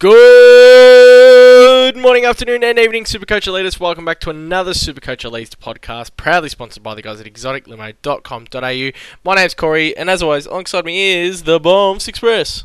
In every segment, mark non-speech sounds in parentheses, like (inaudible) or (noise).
Good morning, afternoon, and evening, Supercoach Elites. Welcome back to another Supercoach Elites podcast, proudly sponsored by the guys at exoticlimo.com.au. My name's Corey, and as always, alongside me is the Bombs Express.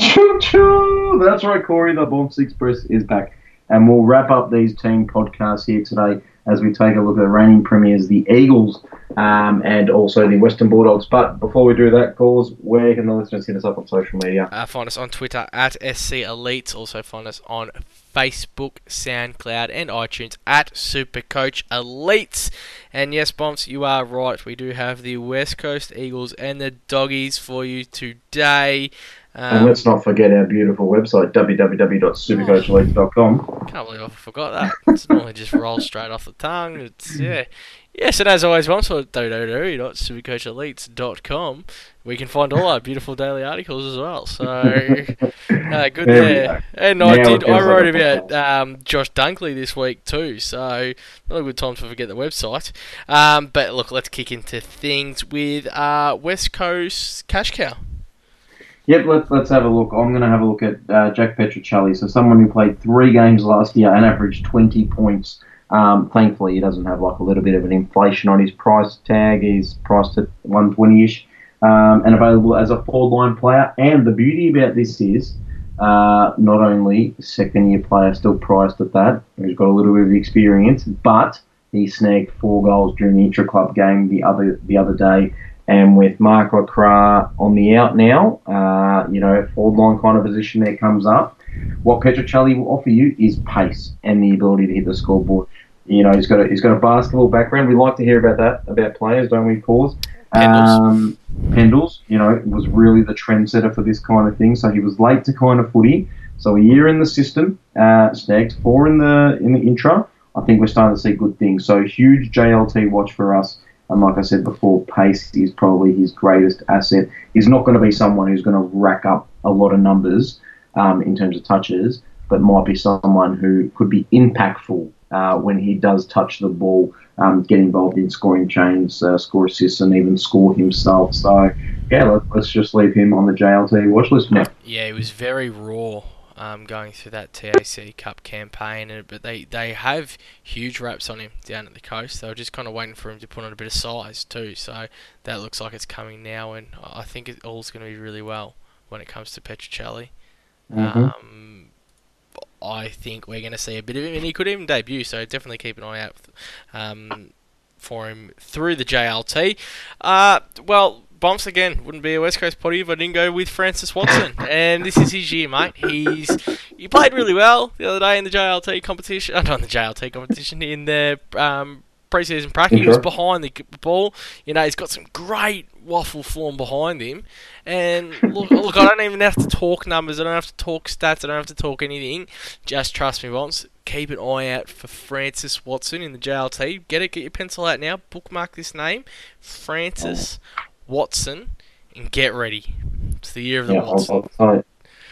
Choo! That's right, Corey. The Bombs Express is back. And we'll wrap up these team podcasts here today as we take a look at the reigning premiers, the Eagles, um, and also the Western Bulldogs. But before we do that, calls, where can the listeners hit us up on social media? Uh, find us on Twitter at SC Elites. Also find us on Facebook, SoundCloud, and iTunes at Supercoach Elites. And yes, Bombs, you are right. We do have the West Coast Eagles and the Doggies for you today. Um, and let's not forget our beautiful website, www.supercoachelites.com. Can't believe I forgot that. It's normally just rolls straight off the tongue. It's yeah. Yes, and as always, once on www.supercoachelites.com, we can find all our beautiful daily articles as well. So, (laughs) uh, good there. there. And now I did. I wrote about um, Josh Dunkley this week too. So, not a good time to forget the website. Um, but look, let's kick into things with uh, West Coast Cash Cow. Yep, let's let's have a look. I'm going to have a look at uh, Jack Petruccelle. So someone who played three games last year and averaged 20 points. Um, thankfully, he doesn't have like a little bit of an inflation on his price tag. He's priced at 120ish um, and available as a four-line player. And the beauty about this is uh, not only second-year player still priced at that, who's got a little bit of experience, but he snagged four goals during the intra-club game the other the other day and with Mark LeCras on the out now, uh, you know, forward line kind of position there comes up. What Petruccelle will offer you is pace and the ability to hit the scoreboard. You know, he's got a, he's got a basketball background. We like to hear about that about players, don't we, Paws? Pendles. Um, Pendles, you know, was really the trendsetter for this kind of thing. So he was late to kind of footy. So a year in the system, uh, snagged four in the in the intra. I think we're starting to see good things. So huge JLT watch for us. And like I said before, pace is probably his greatest asset. He's not going to be someone who's going to rack up a lot of numbers um, in terms of touches, but might be someone who could be impactful uh, when he does touch the ball, um, get involved in scoring chains, uh, score assists, and even score himself. So, yeah, let, us just leave him on the JLT watch list now. Yeah, he was very raw um, going through that TAC Cup campaign, and, but they, they have huge wraps on him down at the coast. They were just kind of waiting for him to put on a bit of size too, so that looks like it's coming now, and I think it all's going to be really well when it comes to Petruccelle. Mm-hmm. Um, I think we're going to see a bit of him, and he could even debut, so definitely keep an eye out um, for him through the JLT. Uh, well, Bumps again wouldn't be a West Coast potty if I didn't go with Francis Watson, and this is his year, mate. He's he played really well the other day in the JLT competition. Uh, not in the JLT competition in the um, preseason practice. He was behind the ball. You know, he's got some great waffle form behind him. And look, look, I don't even have to talk numbers. I don't have to talk stats. I don't have to talk anything. Just trust me, Bumps. Keep an eye out for Francis Watson in the JLT. Get it. Get your pencil out now. Bookmark this name, Francis Watson, and get ready. It's the year of the yeah, Watson. I'll, I'll, tell you,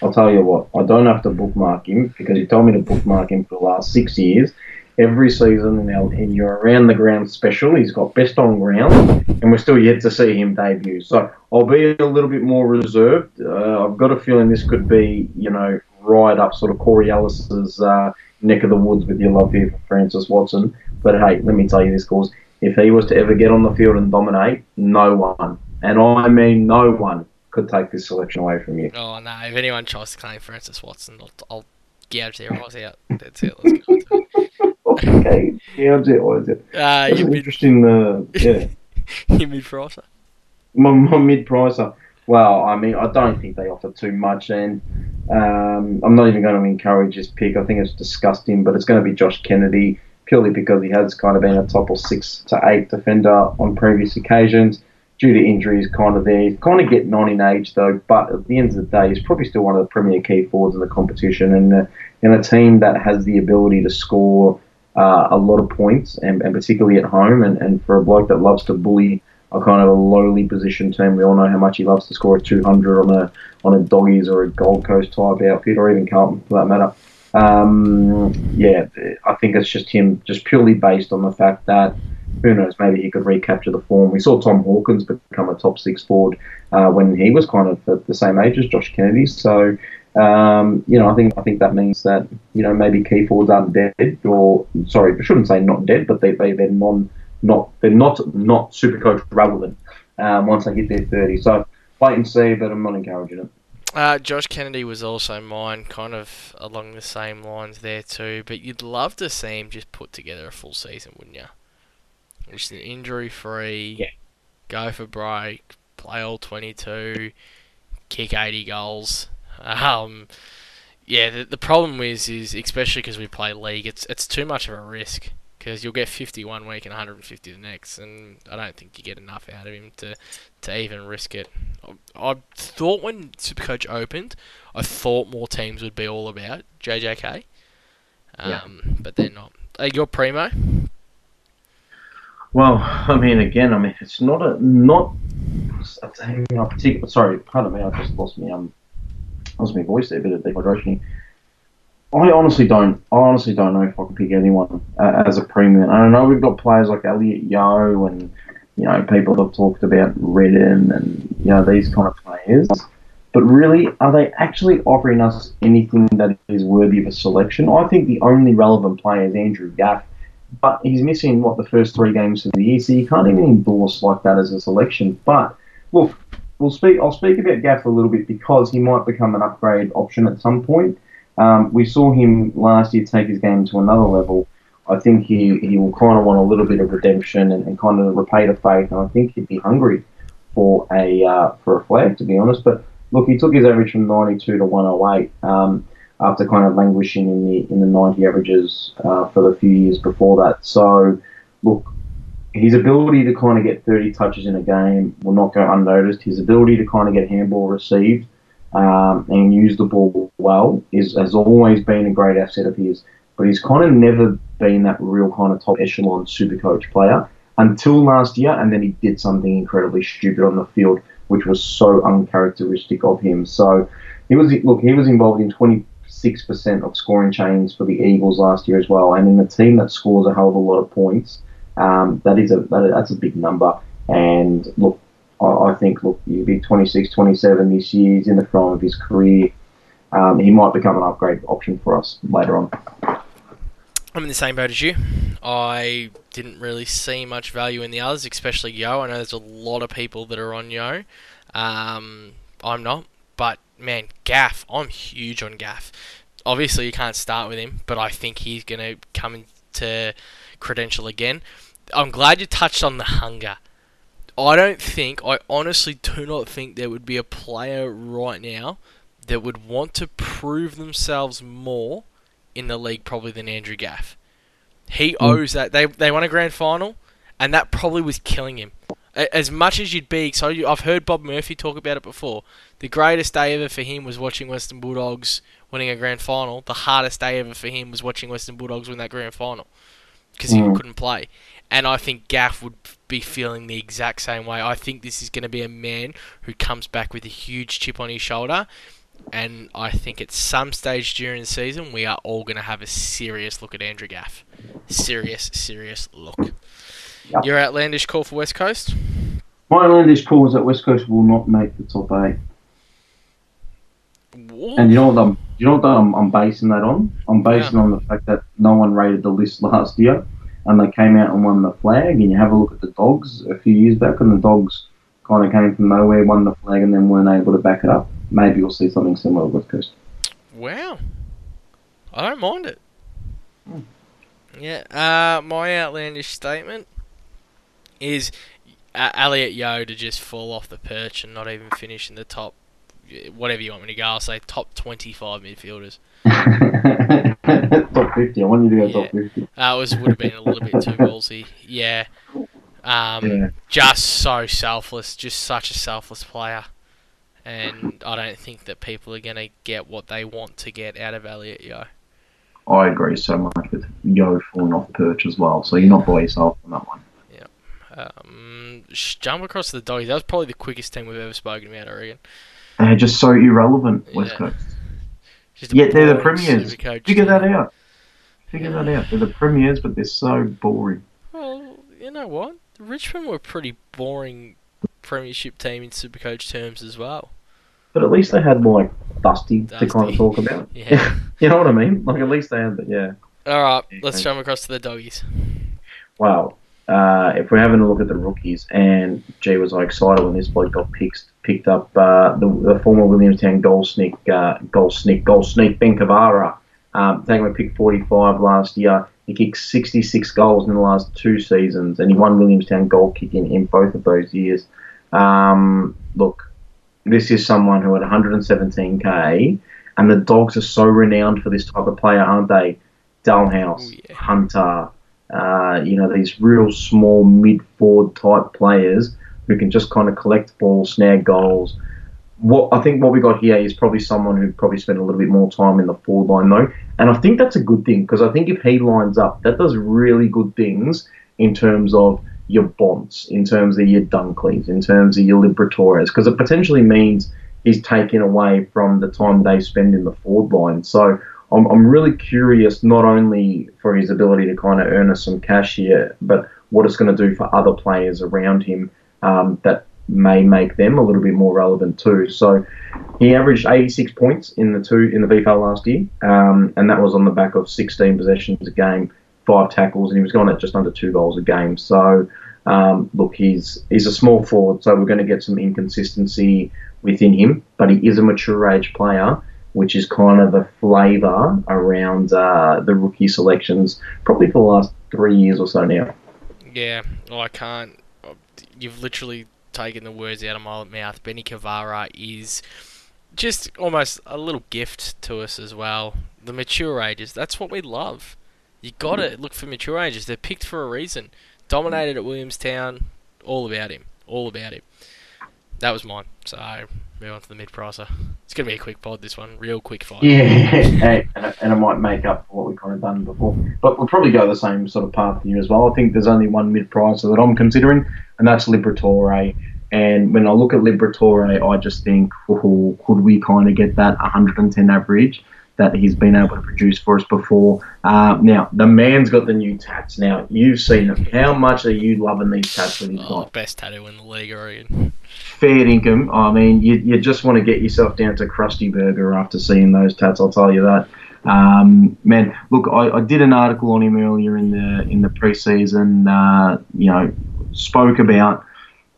I'll tell you what, I don't have to bookmark him because he told me to bookmark him for the last six years. Every season in, our, in your around the ground special, he's got best on ground, and we're still yet to see him debut. So I'll be a little bit more reserved. Uh, I've got a feeling this could be, you know, right up sort of Corey Ellis's uh, neck of the woods with your love here for Francis Watson. But hey, let me tell you this, cause if he was to ever get on the field and dominate, no one, and I mean no one could take this selection away from you. Oh no! If anyone tries to claim Francis Watson, I'll, I'll gouge their eyes out. That's it. Let's go. (laughs) okay, gouge their eyes out. Uh, That's an interesting. Uh, yeah. (laughs) your mid pricer. My, my mid pricer. Well, I mean, I don't think they offer too much, and um, I'm not even going to encourage this pick. I think it's disgusting, but it's going to be Josh Kennedy purely because he has kind of been a top or six to eight defender on previous occasions due to injuries, kind of there. He's kind of getting on in age though, but at the end of the day, he's probably still one of the premier key forwards in the competition, and uh, in a team that has the ability to score uh, a lot of points, and, and particularly at home, and, and for a bloke that loves to bully a kind of a lowly position team, we all know how much he loves to score a 200 on a on a doggies or a Gold Coast type outfit, or even Carlton for that matter. Um, yeah, I think it's just him, just purely based on the fact that who knows, maybe he could recapture the form. We saw Tom Hawkins become a top six forward uh, when he was kind of at the same age as Josh Kennedy. So, Um, you know, I think I think that means that you know maybe key forwards aren't dead, or sorry, I shouldn't say not dead, but they they they're non not they're not not super coach relevant um, once they hit their thirty. So wait and see, but I'm not encouraging it. Uh, Josh Kennedy was also mine, kind of along the same lines there too. But you'd love to see him just put together a full season, wouldn't you? Just an injury free, Yeah. go for break, play all 22, kick 80 goals. (laughs) Um, yeah, the, the problem is, is especially because we play league, it's it's too much of a risk because you'll get 50 one week and 150 the next, and I don't think you get enough out of him to to even risk it. I, I thought when Supercoach opened, I thought more teams would be all about JJK, um, Yeah. but they're not. Uh, your primo, Well, (laughs) I mean, again, I mean, it's not a not a team in particular. Sorry, pardon me, I just lost me um lost my voice there, a bit of dehydration. I honestly don't. I honestly don't know if I can pick anyone uh, as a premium. I know. We've got players like Elliot Yeo and you know people have talked about Redden and you know these kind of players. But really, are they actually offering us anything that is worthy of a selection? I think the only relevant player is Andrew Gaff but he's missing what the first three games of the year, so you can't even endorse like that as a selection. But look, we'll speak. I'll speak about Gaff a little bit because he might become an upgrade option at some point. Um, we saw him last year take his game to another level. I think he, he will kind of want a little bit of redemption and, and kind of repay the faith, and I think he'd be hungry for a uh, for a flag, to be honest. But look, he took his average from 92 to 108. Um, after kind of languishing in the in the 90 averages uh, for the few years before that. So, look, his ability to kind of get 30 touches in a game will not go unnoticed. His ability to kind of get handball received um, and use the ball well is has always been a great asset of his. But he's kind of never been that real kind of top echelon super coach player until last year, and then he did something incredibly stupid on the field, which was so uncharacteristic of him. So he was look, he was involved in 20 six percent of scoring chains for the Eagles last year as well. And in a team that scores a hell of a lot of points, um, that is a that, that's a big number. And look, I, I think look, he'll be 26, 27 this year. He's in the prime of his career. Um, he might become an upgrade option for us later on. I'm in the same boat as you. I didn't really see much value in the others, especially Yeo. I know there's a lot of people that are on Yeo. Um, I'm not, but man, Gaff, I'm huge on Gaff. Obviously, you can't start with him, but I think he's going to come into credential again. I'm glad you touched on the hunger. I don't think, I honestly do not think there would be a player right now that would want to prove themselves more in the league probably than Andrew Gaff. He hmm. owes that. They, they won a grand final, and that probably was killing him. As much as you'd be excited, I've heard Bob Murphy talk about it before. The greatest day ever for him was watching Western Bulldogs winning a grand final. The hardest day ever for him was watching Western Bulldogs win that grand final because he Mm. couldn't play. And I think Gaff would be feeling the exact same way. I think this is going to be a man who comes back with a huge chip on his shoulder. And I think at some stage during the season, we are all going to have a serious look at Andrew Gaff. Serious, serious look. Yep. Your outlandish call for West Coast? My outlandish call is that West Coast will not make the top eight. Whoa. And you know what I'm, you know what I'm, I'm basing that on? I'm basing on the fact that no one rated the list last year, and they came out and won the flag. And you have a look at the Dogs a few years back, and the Dogs kind of came from nowhere, won the flag, and then weren't able to back it up. Maybe you'll see something similar with West Coast. Wow. I don't mind it. Hmm. Yeah, uh, my outlandish statement is uh, Elliot Yeo to just fall off the perch and not even finish in the top, whatever you want me to go, I'll say top 25 midfielders. (laughs) top 50. I want you to go Yeah. top 50. Uh, was, would have been a little bit too ballsy. Yeah. Um, Yeah. Just so selfless, just such a selfless player. And I don't think that people are going to get what they want to get out of Elliot Yeo. I agree so much with Yo falling off perch as well. So you're not by yourself on that one. Um, jump across the doggies. That was probably the quickest team we've ever spoken about, I reckon. They're just so irrelevant, West Yeah. Coast. Yet they're the premiers. Figure that out. Figure that out. They're the premiers, but they're so boring. Well, you know what? Richmond were a pretty boring premiership team in Supercoach terms as well. But at least they had like dusty, to kind of talk about. (laughs) Yeah. (laughs) you know what I mean? Like at least they had, but yeah. All right, Yeah, let's jump across to the doggies. Wow. Uh, if we're having a look at the rookies, and gee, was I excited when this bloke got picked picked up uh, the, the former Williamstown goal sneak, uh, goal sneak, goal sneak Ben Cavarra. Um, taking a pick 45 last year. He kicked 66 goals in the last two seasons, and he won Williamstown goal kicking in both of those years. Um, look, this is someone who had 117k, and the Dogs are so renowned for this type of player, aren't they? Dahlhaus, Oh, yeah. Hunter, uh, you know, these real small mid forward type players who can just kind of collect balls, snag goals. What I think what we got here is probably someone who probably spent a little bit more time in the forward line though, and I think that's a good thing because I think if he lines up, that does really good things in terms of your Bonds, in terms of your Dunkleys, in terms of your Liberatores, because it potentially means he's taken away from the time they spend in the forward line. So I'm, I'm really curious not only for his ability to kind of earn us some cash here, but what it's going to do for other players around him um, that may make them a little bit more relevant too. So he averaged 86 points in the two in the VFL last year, um, and that was on the back of 16 possessions a game, five tackles, and he was going at just under two goals a game. So um, look, he's he's a small forward, so we're going to get some inconsistency within him, but he is a mature age player which is kind of the flavour around uh, the rookie selections, probably for the last three years or so now. Yeah, well, I can't. You've literally taken the words out of my mouth. Benny Cavarra is just almost a little gift to us as well. The mature ages, that's what we love. You gotta look for mature ages. They're picked for a reason. Dominated at Williamstown, all about him. All about him. That was mine. So, move on to the mid pricer. It's going to be a quick pod, this one. Real quick fire. Yeah, (laughs) and it- and it might make up for what we've kind of done before. But we'll probably go the same sort of path here as well. I think there's only one mid pricer that I'm considering, and that's Liberatore. And when I look at Liberatore, I just think, oh, could we kind of get that 110 average that he's been able to produce for us before? Uh, now, the man's got the new tats. Now, you've seen them. How much are you loving these tats that he's Oh, got? best tattoo in the league, I reckon. Fair income. I mean, you, you just want to get yourself down to Krusty Burger after seeing those tats. I'll tell you that. Um, man, look, I, I did an article on him earlier in the in the preseason. Uh, you know, spoke about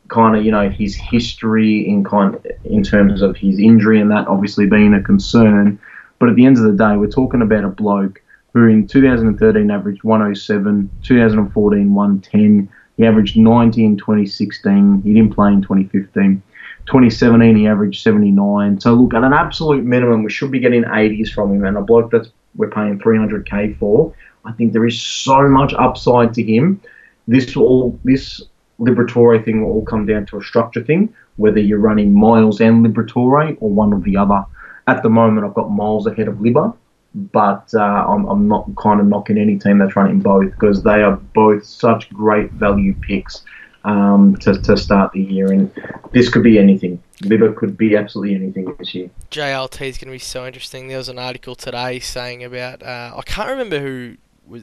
kind of you know his history in kind in terms of his injury and that obviously being a concern. But at the end of the day, we're talking about a bloke who in 2013 averaged 107, 2014 110. He averaged 90 in 2016. He didn't play in 2015. 2017 he averaged 79. So look, at an absolute minimum, we should be getting 80s from him. And a bloke that we're paying 300k for, I think there is so much upside to him. This all this Liberatore thing will all come down to a structure thing, whether you're running Miles and Liberatore or one or the other. At the moment, I've got Miles ahead of Liber, but uh, I'm, I'm not kind of knocking any team that's running both because they are both such great value picks um, to, to start the year. And this could be anything. Liber could be absolutely anything this year. JLT is going to be so interesting. There was an article today saying about uh, I can't remember who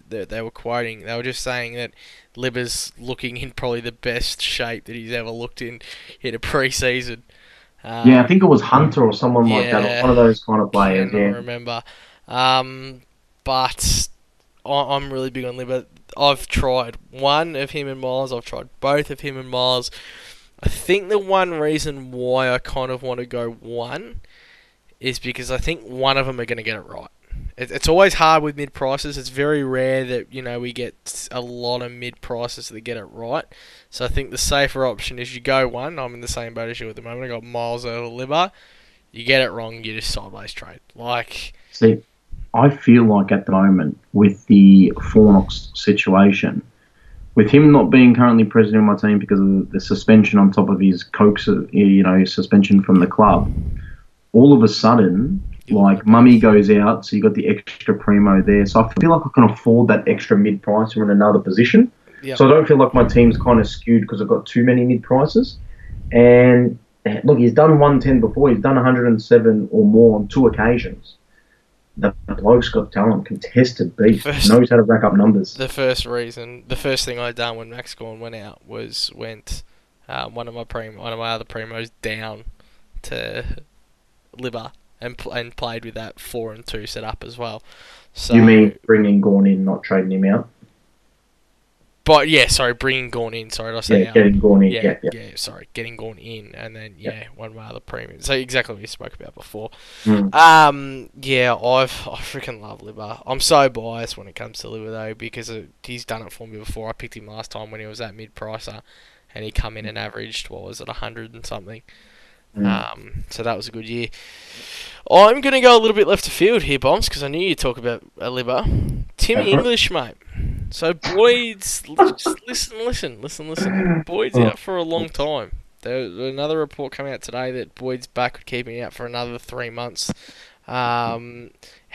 they, they were quoting. They were just saying that Libber's looking in probably the best shape that he's ever looked in in a preseason. Um, yeah, I think it was Hunter or someone like that, one of those kind of players. cannot Yeah. remember. Um, but I- I'm really big on Libber. I've tried one of him and Miles. I've tried both of him and Miles. I think the one reason why I kind of want to go one is because I think one of them are going to get it right. It, it's always hard with mid prices. It's very rare that you know we get a lot of mid prices that get it right. So I think the safer option is you go one. I'm in the same boat as you at the moment. I got Miles over Libber. You get it wrong, you just sideways trade. Like See, I feel like at the moment with the Fornox situation, with him not being currently president of my team because of the suspension on top of his cokes, you know, suspension from the club, all of a sudden, like Mummy goes out, so you got the extra primo there. So I feel like I can afford that extra mid price in another position. Yep. So I don't feel like my team's kind of skewed because I've got too many mid prices. And look, he's done 110 before. He's done 107 or more on two occasions. The bloke's got talent, contested beast, First- knows how to rack up numbers. the first reason, the first thing I done when Max Gawn went out was went um, one of my prim, one of my other primos down to Libber and pl- and played with that four and two set up as well. So, You mean bringing Gawn in, not trading him out? But yeah, sorry, bringing Gawn in. Sorry, did I say Yeah, out? getting Gawn in. yeah, Yeah, yeah, yeah. sorry, getting Gawn in, and then yeah, one way other premium. So exactly what you spoke about before. Mm. Um, yeah, I've I freaking love Libba. I'm so biased when it comes to Libba though because it, he's done it for me before. I picked him last time when he was at mid pricer, and he come in and averaged what was it, a hundred and something. Mm. Um, so that was a good year. I'm gonna go a little bit left of field here, bombs, because I knew you'd talk about a Libba. Timmy Go for it. English, mate. So Boyd's just listen, listen, listen, listen. Boyd's Oh. out for a long time. There's another report coming out today that Boyd's back could keep him out for another three months. Um,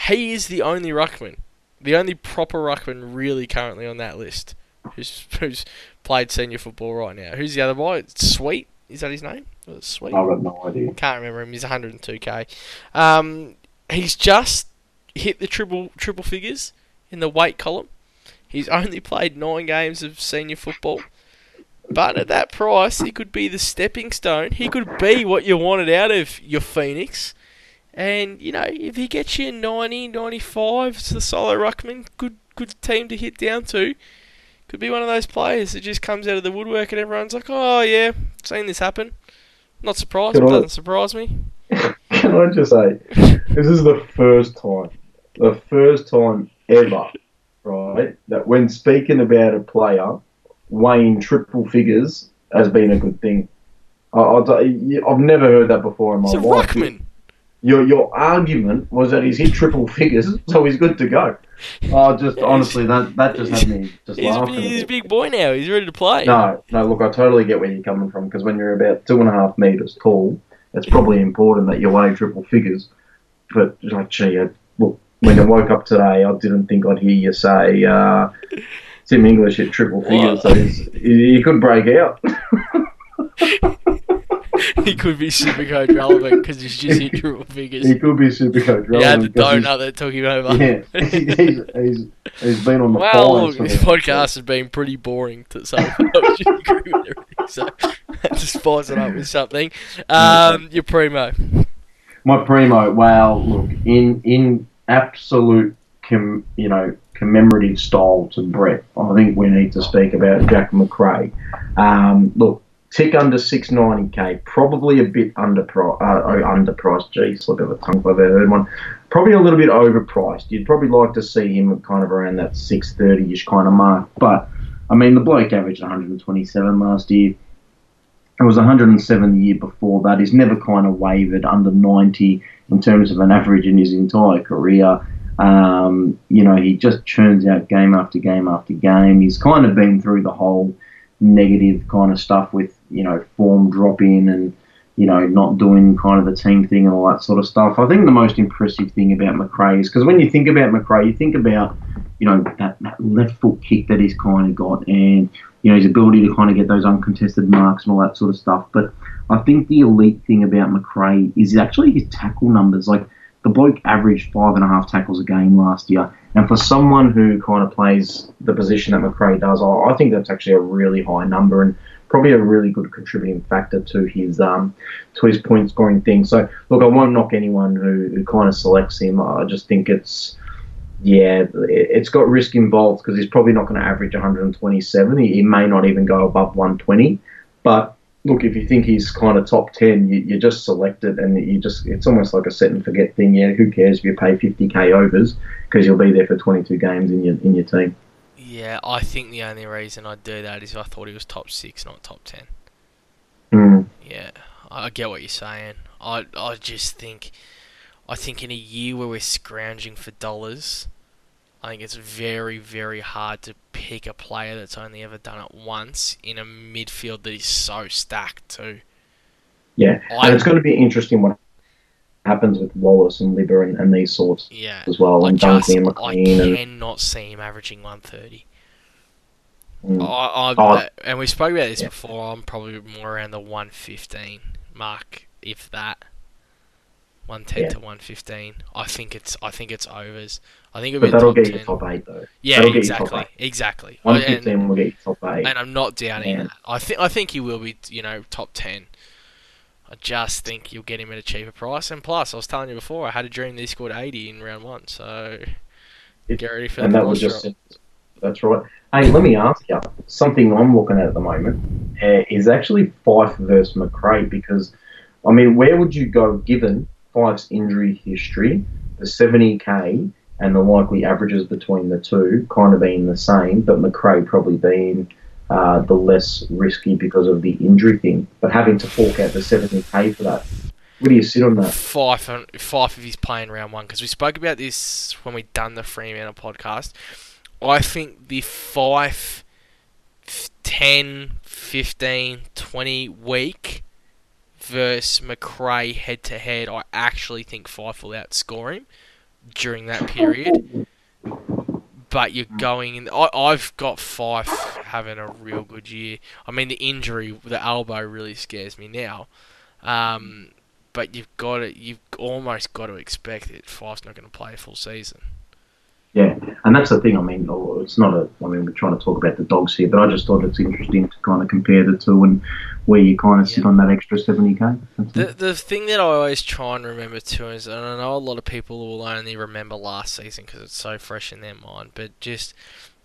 he is the only ruckman, the only proper ruckman really currently on that list, who's who's played senior football right now. Who's the other boy? Sweet, is that his name? Was Sweet? I've no idea. Can't remember him. He's 102k. Um, he's just hit the triple triple figures in the weight column. He's only played nine games of senior football, but at that price, he could be the stepping stone. He could be what you wanted out of your Phoenix. And you know, if he gets you 90, 95, it's the solo ruckman. Good, good team to hit down to. Could be one of those players that just comes out of the woodwork and everyone's like, "Oh yeah, seen this happen." Not surprised. On Doesn't surprise me. (laughs) Can I just say, this is the first time, the first time ever, right, that when speaking about a player weighing triple figures has been a good thing. I, have never heard that before in my life. ruckman. Your your argument was that he's hit triple figures, (laughs) so he's good to go. Oh, just honestly, that that just had me just He's laughing. he's a big boy now. He's ready to play. No, no, look, I totally get where you're coming from because when you're about two and a half meters tall, it's probably important that you weigh triple figures. But like, gee, when I woke up today, I didn't think I'd hear you say uh, Tim English hit triple figures, so he, could break out. (laughs) he could be super coach relevant because he's just hit triple figures. he could be super coach He had the relevant donut that took him over. Yeah, he's, he's, he's been on the Well, look, this podcast has been pretty boring to so (laughs) I would just agree. So (laughs) just spice it up with something. Um, your primo. My primo, wow, look, in in absolute, com, you know, commemorative style to Brett, I think we need to speak about Jack Macrae. Um, look, tick under 690k, probably a bit underpriced, uh, underpriced, gee, slip of a tongue I've ever heard one. Probably a little bit overpriced. You'd probably like to see him kind of around that 630-ish kind of mark. But, I mean, the bloke averaged 127 last year. It was 107 the year before that. He's never kind of wavered under 90 in terms of an average in his entire career. Um, you know, he just churns out game after game after game. He's kind of been through the whole negative kind of stuff with, you know, form dropping and, you know, not doing kind of the team thing and all that sort of stuff. I think the most impressive thing about Macrae is because when you think about Macrae, you think about, you know, that, that left foot kick that he's kind of got and, you know, his ability to kind of get those uncontested marks and all that sort of stuff. But I think the elite thing about Macrae is actually his tackle numbers. Like, the bloke averaged five and a half tackles a game last year. And for someone who kind of plays the position that Macrae does, I, I think that's actually a really high number and probably a really good contributing factor to his um, to his point scoring thing. So look, I won't knock anyone who, who kind of selects him. I just think it's yeah, it, it's got risk involved because he's probably not going to average 127. He, he may not even go above 120, but look, if you think he's kind of top 10, you, you just select it and you just, it's almost like a set and forget thing. Yeah, who cares if you pay 50k overs because you'll be there for 22 games in your, in your team. Yeah, I think the only reason I'd do that is I thought he was top six, not top ten. Mm. Yeah, I get what you're saying. I I just think, I think in a year where we're scrounging for dollars, I think it's very very hard to pick a player that's only ever done it once in a midfield that is so stacked too. Yeah, I- and it's going to be interesting what happens with Wallis and Libber and, and these sorts Yeah, as well, I and just Dunkley and I McLean. And, cannot see him averaging 130. mm. I, I, Oh. and we spoke about this Yeah. before. I'm probably more around the 115 mark, if that. 110 Yeah. to 115. I think it's I think it's overs. I think it'll but be that'll top get 10. you top eight though. yeah, that'll get you top exactly, eight. exactly. One fifteen will get you top eight. and I'm not doubting Yeah. that. I think I think he will be, you know, top 10. I just think you'll get him at a cheaper price. And plus, I was telling you before, I had a dream that he scored 80 in round one. So It- get ready for and the that was just that's right. Hey, let me ask you something I'm looking at at the moment uh, is actually Fyfe versus Macrae because I mean, where would you go given Fyfe's injury history, the 70k, and the likely averages between the two kind of being the same, but Macrae probably being uh, the less risky because of the injury thing, but having to fork out the 70k for that. Where do you sit on that? Five, five if he's playing round one because we spoke about this when we done the Fremantle podcast. I think the five, 10, 15, 20 week versus Macrae head to head, I actually think Fyfe will outscore him during that period. But you're going in. I, I've got Fyfe having a real good year. I mean, the injury, the elbow, really scares me now. Um, but you've got to, you've almost got to expect that Fyfe's not going to play a full season. Yeah, and that's the thing. I mean, oh, it's not a. I mean, we're trying to talk about the dogs here, but I just thought it's interesting to kind of compare the two and where you kind of sit on that extra seventy k. The the thing that I always try and remember too is, and I know a lot of people will only remember last season because it's so fresh in their mind, but just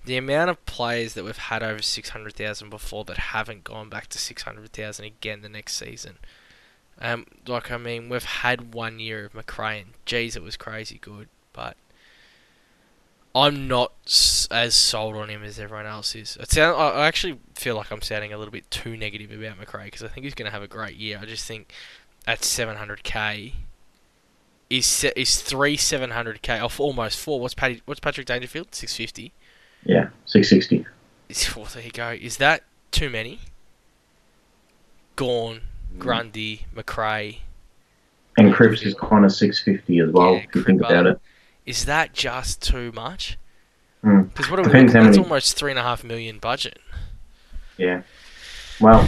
the amount of players that we've had over six hundred thousand before that haven't gone back to six hundred thousand again the next season. Um, like I mean, we've had one year of Macrae, and geez, it was crazy good, but I'm not as sold on him as everyone else is. It sound, I I actually feel like I'm sounding a little bit too negative about Macrae because I think he's going to have a great year. I just think at 700k is is three 700k off almost four. What's Patty, What's Patrick Dangerfield? 650. Yeah, six sixty. Is (laughs) well, there you go. Is that too many? Gawn, mm. Grundy, Macrae. And Cripps is kind of six fifty as well. Yeah, if you think about it. Is that just too much? Hmm. Because what are we That's many- almost three and a half million budget. Yeah. Well,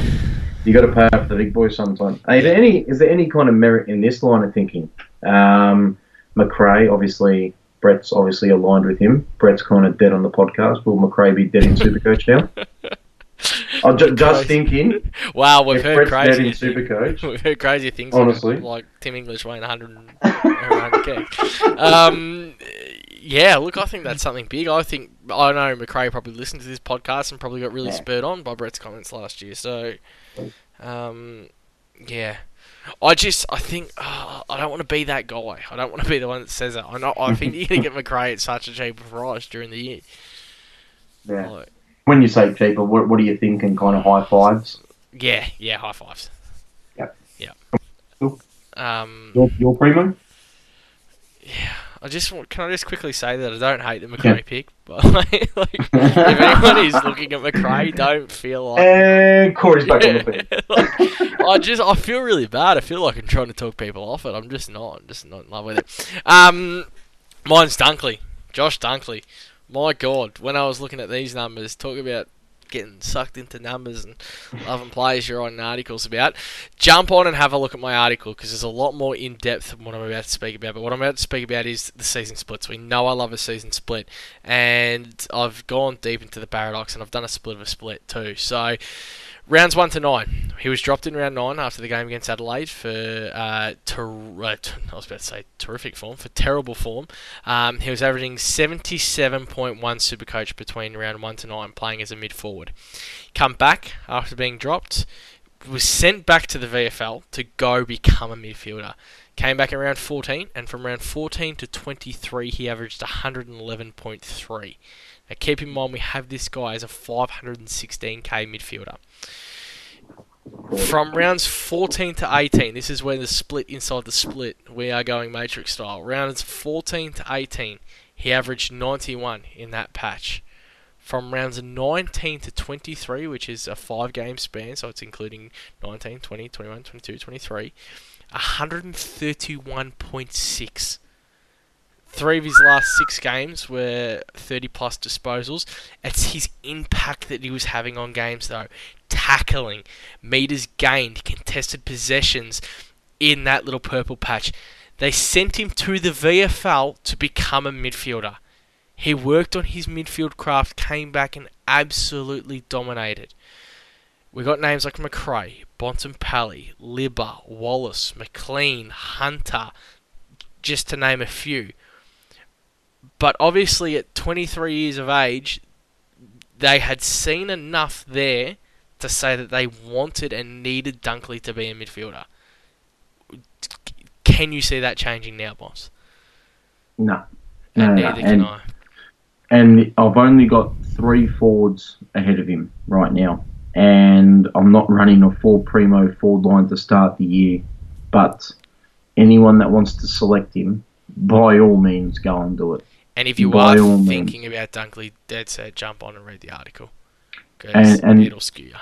you got to pay up the big boys sometime. Is there any is there any kind of merit in this line of thinking? Um, Macrae, obviously, Brett's obviously aligned with him. Brett's kind of dead on the podcast. Will Macrae be dead in (laughs) Supercoach now? (laughs) I'm ju- (laughs) just thinking. Wow, we've if heard Brett's dead in crazy. Supercoach, (laughs) We've heard crazy things. Honestly. about, like Tim English weighing 100 and (laughs) Um, yeah, look, I think that's something big. I think I know Macrae probably listened to this podcast and probably got really Yeah. spurred on by Brett's comments last year. So, um, yeah. I just, I think, oh, I don't want to be that guy. I don't want to be the one that says it. I know, I think you're gonna get Macrae at such a cheap price during the year. yeah. Like, When you say cheaper, what, what are you thinking? Kind of high fives? yeah, yeah, high fives. Yep. Yeah. Cool. Um, Your, your primo? Yeah, I just want, can I just quickly say that I don't hate the Yeah. Macrae pick, (laughs) but like, like, if anyone is looking at Macrae, don't feel like. And Corey's back on the (laughs) field. Like, I just I feel really bad. I feel like I'm trying to talk people off it. I'm just not. I'm just not in love with it. Um, mine's Dunkley, Josh Dunkley. My God, when I was looking at these numbers, talk about getting sucked into numbers and loving players you're writing articles about. Jump on and have a look at my article because there's a lot more in depth than what I'm about to speak about. But what I'm about to speak about is the season splits. We know I love a season split, and I've gone deep into the paradox and I've done a split of a split too. So. Rounds one to nine. He was dropped in round nine after the game against Adelaide for uh, ter- uh, I was about to say terrific form for terrible form. Um, he was averaging 77.1 Supercoach between round one to nine, playing as a mid forward. Come back after being dropped, was sent back to the VFL to go become a midfielder. Came back in round 14, and from round 14 to 23, he averaged 111.3. Now, keep in mind, we have this guy as a 516k midfielder. From rounds 14 to 18, this is where the split inside the split, we are going matrix style. Rounds 14 to 18, he averaged 91 in that patch. From rounds 19 to 23, which is a five game span, so it's including 19, 20, 21, 22, 23, 131.6. Three of his last six games were 30 plus disposals. It's his impact that he was having on games, though. Tackling, meters gained, contested possessions in that little purple patch. They sent him to the VFL to become a midfielder. He worked on his midfield craft, came back and absolutely dominated. We got names like Macrae, Bontempelli, Libba, Wallis, McLean, Hunter, just to name a few. But obviously, at 23 years of age, they had seen enough there to say that they wanted and needed Dunkley to be a midfielder. Can you see that changing now, boss? No. And no, neither can and- I. and I've only got three forwards ahead of him right now, and I'm not running a full primo forward line to start the year. But anyone that wants to select him, by all means, go and do it. And if you by are thinking about Dunkley, dead set, jump on and read the article. And- and- it'll skew you.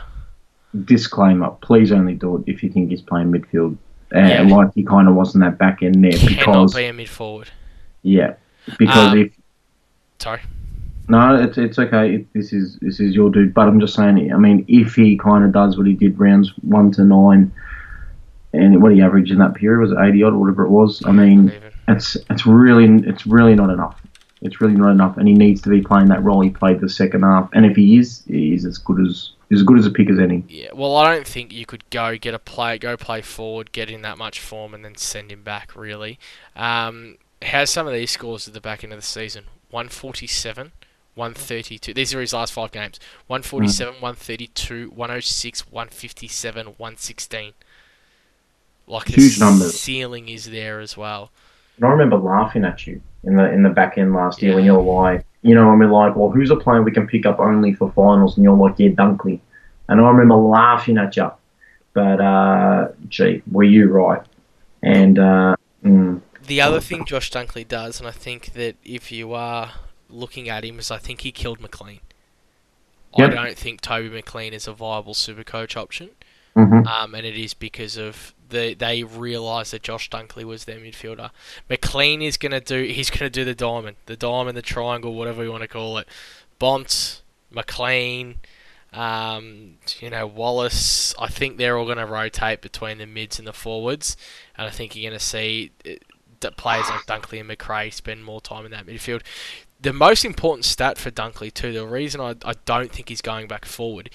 Disclaimer: Please only do it if you think he's playing midfield. Uh, Yeah. Like he kind of wasn't that back end there, Cannot because be a mid forward. yeah, because Um, if Sorry. No, it's it's okay. It, this is this is your dude, but I'm just saying. I mean, if he kind of does what he did rounds one to nine, and what he averaged in that period was it 80 odd, or whatever it was. I mean, it's it's really it's really not enough. It's really not enough, and he needs to be playing that role he played the second half. And if he is, he is as good as as good as a pick as any. Yeah, well, I don't think you could go get a player, go play forward, get in that much form, and then send him back. Really, um, how's some of these scores at the back end of the season? One forty-seven, one thirty-two. These are his last five games. One forty-seven, one thirty-two, one hundred six, one fifty-seven, one sixteen. Like the Huge numbers. ceiling is there as well. And I remember laughing at you in the in the back end last year when you were like, you know, when we're like, well, who's a player we can pick up only for finals? And you're like, yeah, Dunkley. And I remember laughing at you. But, uh, gee, were you right? And, uh, mm, The other thing Josh Dunkley does, and I think that if you are looking at him, is I think he killed McLean. Yep. I don't think Toby McLean is a viable super coach option, mhm. um, and it is because of the they realised that Josh Dunkley was their midfielder. McLean is gonna do he's gonna do the diamond, the diamond, the triangle, whatever you want to call it. Bont, McLean, um, you know Wallis. I think they're all gonna rotate between the mids and the forwards, and I think you're gonna see uh, that players like Dunkley and Macrae spend more time in that midfield. The most important stat for Dunkley too, the reason I, I don't think he's going back forward,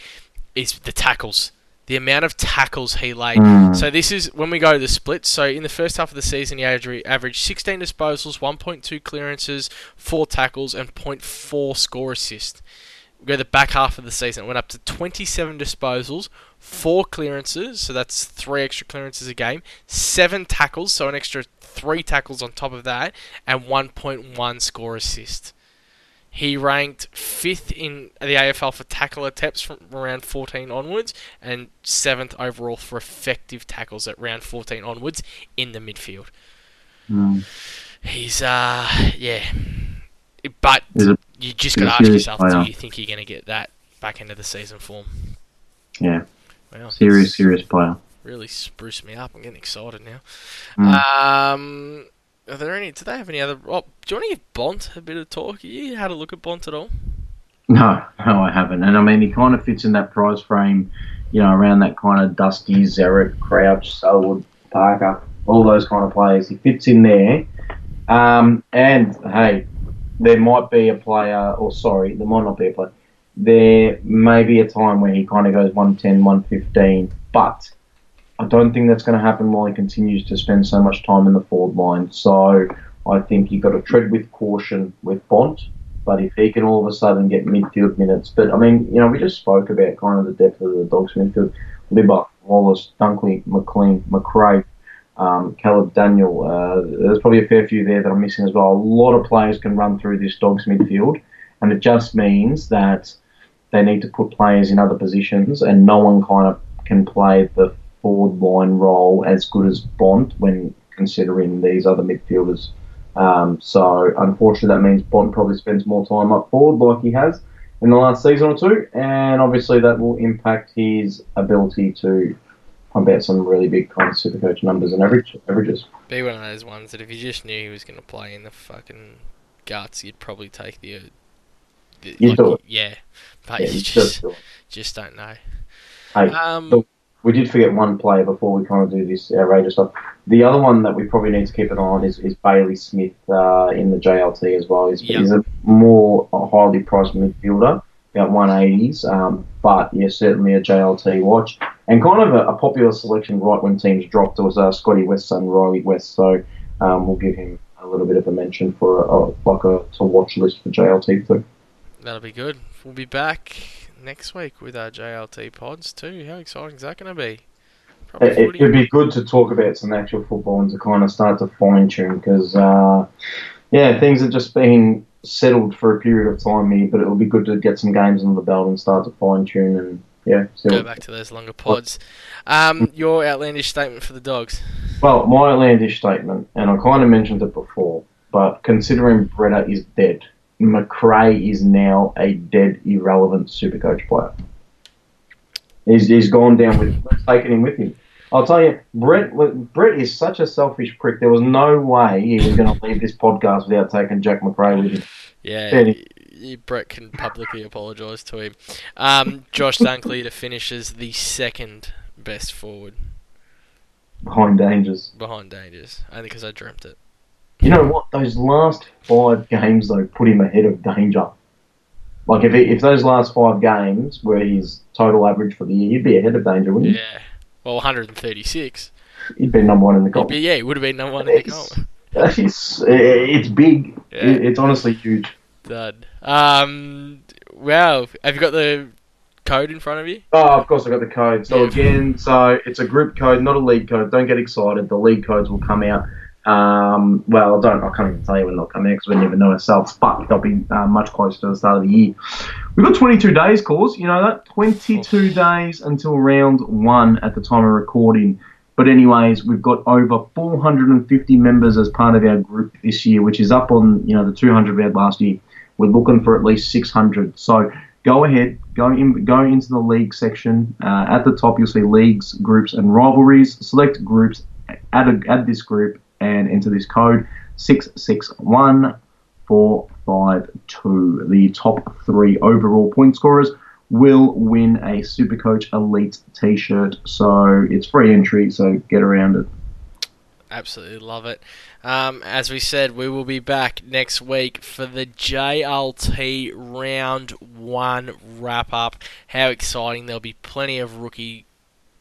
is the tackles. The amount of tackles he laid. Mm. So this is when we go to the splits. So in the first half of the season, he averaged averaged 16 disposals, 1.2 clearances, four tackles, and 0.4 score assist. We go to the back half of the season, it went up to 27 disposals, four clearances, so that's three extra clearances a game, seven tackles, so an extra three tackles on top of that, and 1.1 score assist. He ranked fifth in the AFL for tackle attempts from round 14 onwards, and seventh overall for effective tackles at round 14 onwards in the midfield. Mm. He's uh yeah, but you just got to ask yourself: player. Do you think you're going to get that back into the season form? Yeah, Wow, serious, serious player. Really spruced me up. I'm getting excited now. Mm. Um, are there any? Do they have any other? Oh, do you want to give Bont a bit of talk? You had a look at Bont at all? No, no, I haven't. And I mean, he kind of fits in that prize frame, you know, around that kind of Dusty, Zarek, Crouch, Selwood, Parker, all those kind of players. He fits in there. Um, and hey, there might be a player, or sorry, there might not be a player. There may be a time where he kind of goes 110, 115, but I don't think that's going to happen while he continues to spend so much time in the forward line. So I think you've got to tread with caution with Bont. But if he can all of a sudden get midfield minutes, but I mean, you know, we just spoke about kind of the depth of the Dogs midfield. Libba, Wallis, Dunkley, McLean, Macrae, um, Caleb Daniel. Uh, there's probably a fair few there that I'm missing as well. A lot of players can run through this Dogs midfield, and it just means that they need to put players in other positions, and no one kind of can play the forward line role as good as Bont when considering these other midfielders. Um, so unfortunately, that means Bont probably spends more time up forward like he has in the last season or two, and obviously that will impact his ability to pump out some really big kind of supercoach numbers and average averages. Be one of those ones that if you just knew he was going to play in the fucking guts, you'd probably take the. uh, the do it. Yeah, but Yeah, you just just just don't know. Hey, Um, we did forget one player before we kind of do this outrageous stuff. The other one that we probably need to keep an eye on is, is Bailey Smith uh, in the JLT as well. He's, Yeah. he's a more a highly priced midfielder, about 180s, um, but but yeah, certainly a JLT watch. And kind of a, a popular selection right when teams dropped was uh, Scotty West and Rhylee West. So um, we'll give him a little bit of a mention for a, a, like a to watch list for JLT too. That'll be good. We'll be back next week with our JLT pods too. How exciting is that going to be? It, it would be good to talk about some actual football and to kind of start to fine tune because, uh, yeah, things have just been settled for a period of time here, but it will be good to get some games under the belt and start to fine tune and yeah. Go back to those longer pods. Um, your outlandish statement for the dogs. Well, my outlandish statement, and I kind of mentioned it before, but considering Bretta is dead, Macrae is now a dead, irrelevant Supercoach player. He's, he's gone down with, taken him with him. I'll tell you, Brett, Brett is such a selfish prick. There was no way he was going to leave this podcast without taking Jack Macrae with him. Yeah, Brett can publicly apologise to him. Um, Josh Dunkley to finish as the second best forward. Behind Dangers. Behind Dangers, only because I dreamt it. You know what? Those last five games though put him ahead of Danger. Like if he, if those last five games were his total average for the year, he'd be ahead of Danger, wouldn't he? Yeah. Well, 136. He'd be number one in the comp. yeah, he would have been number one in the comp. It's, (laughs) it's big. Yeah. It's honestly huge. Dud. Um, wow. Have you got the code in front of you? Oh, of course I got the code. So yeah. again, so it's a group code, not a league code. Don't get excited. The league codes will come out. Um, well, I don't. I can't even tell you when they'll come out because we never know ourselves. But they'll be uh, much closer to the start of the year. We've got 22 days, cause you know that 22 days until round one at the time of recording. But anyways, we've got over 450 members as part of our group this year, which is up on you know the 200 we had last year. We're looking for at least 600. So go ahead, go in, go into the league section. Uh, at the top, you'll see leagues, groups, and rivalries. Select groups, add a, add this group, and enter this code 661452. The top three overall point scorers will win a Supercoach Elite t shirt. So it's free entry, so get around it. Absolutely love it. Um, as we said, we will be back next week for the JLT round one wrap up. How exciting! There'll be plenty of rookie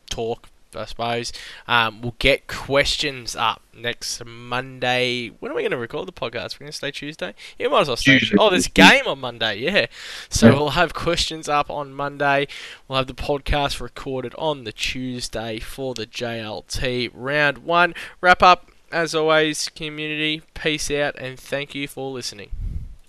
talk I suppose. Um, we'll get questions up next Monday. When are we going to record the podcast? We're going to stay Tuesday? Yeah, might as well stay. Oh, there's a game on Monday, yeah. So we'll have questions up on Monday. We'll have the podcast recorded on the Tuesday for the JLT round one. Wrap up, as always, community. Peace out, and thank you for listening.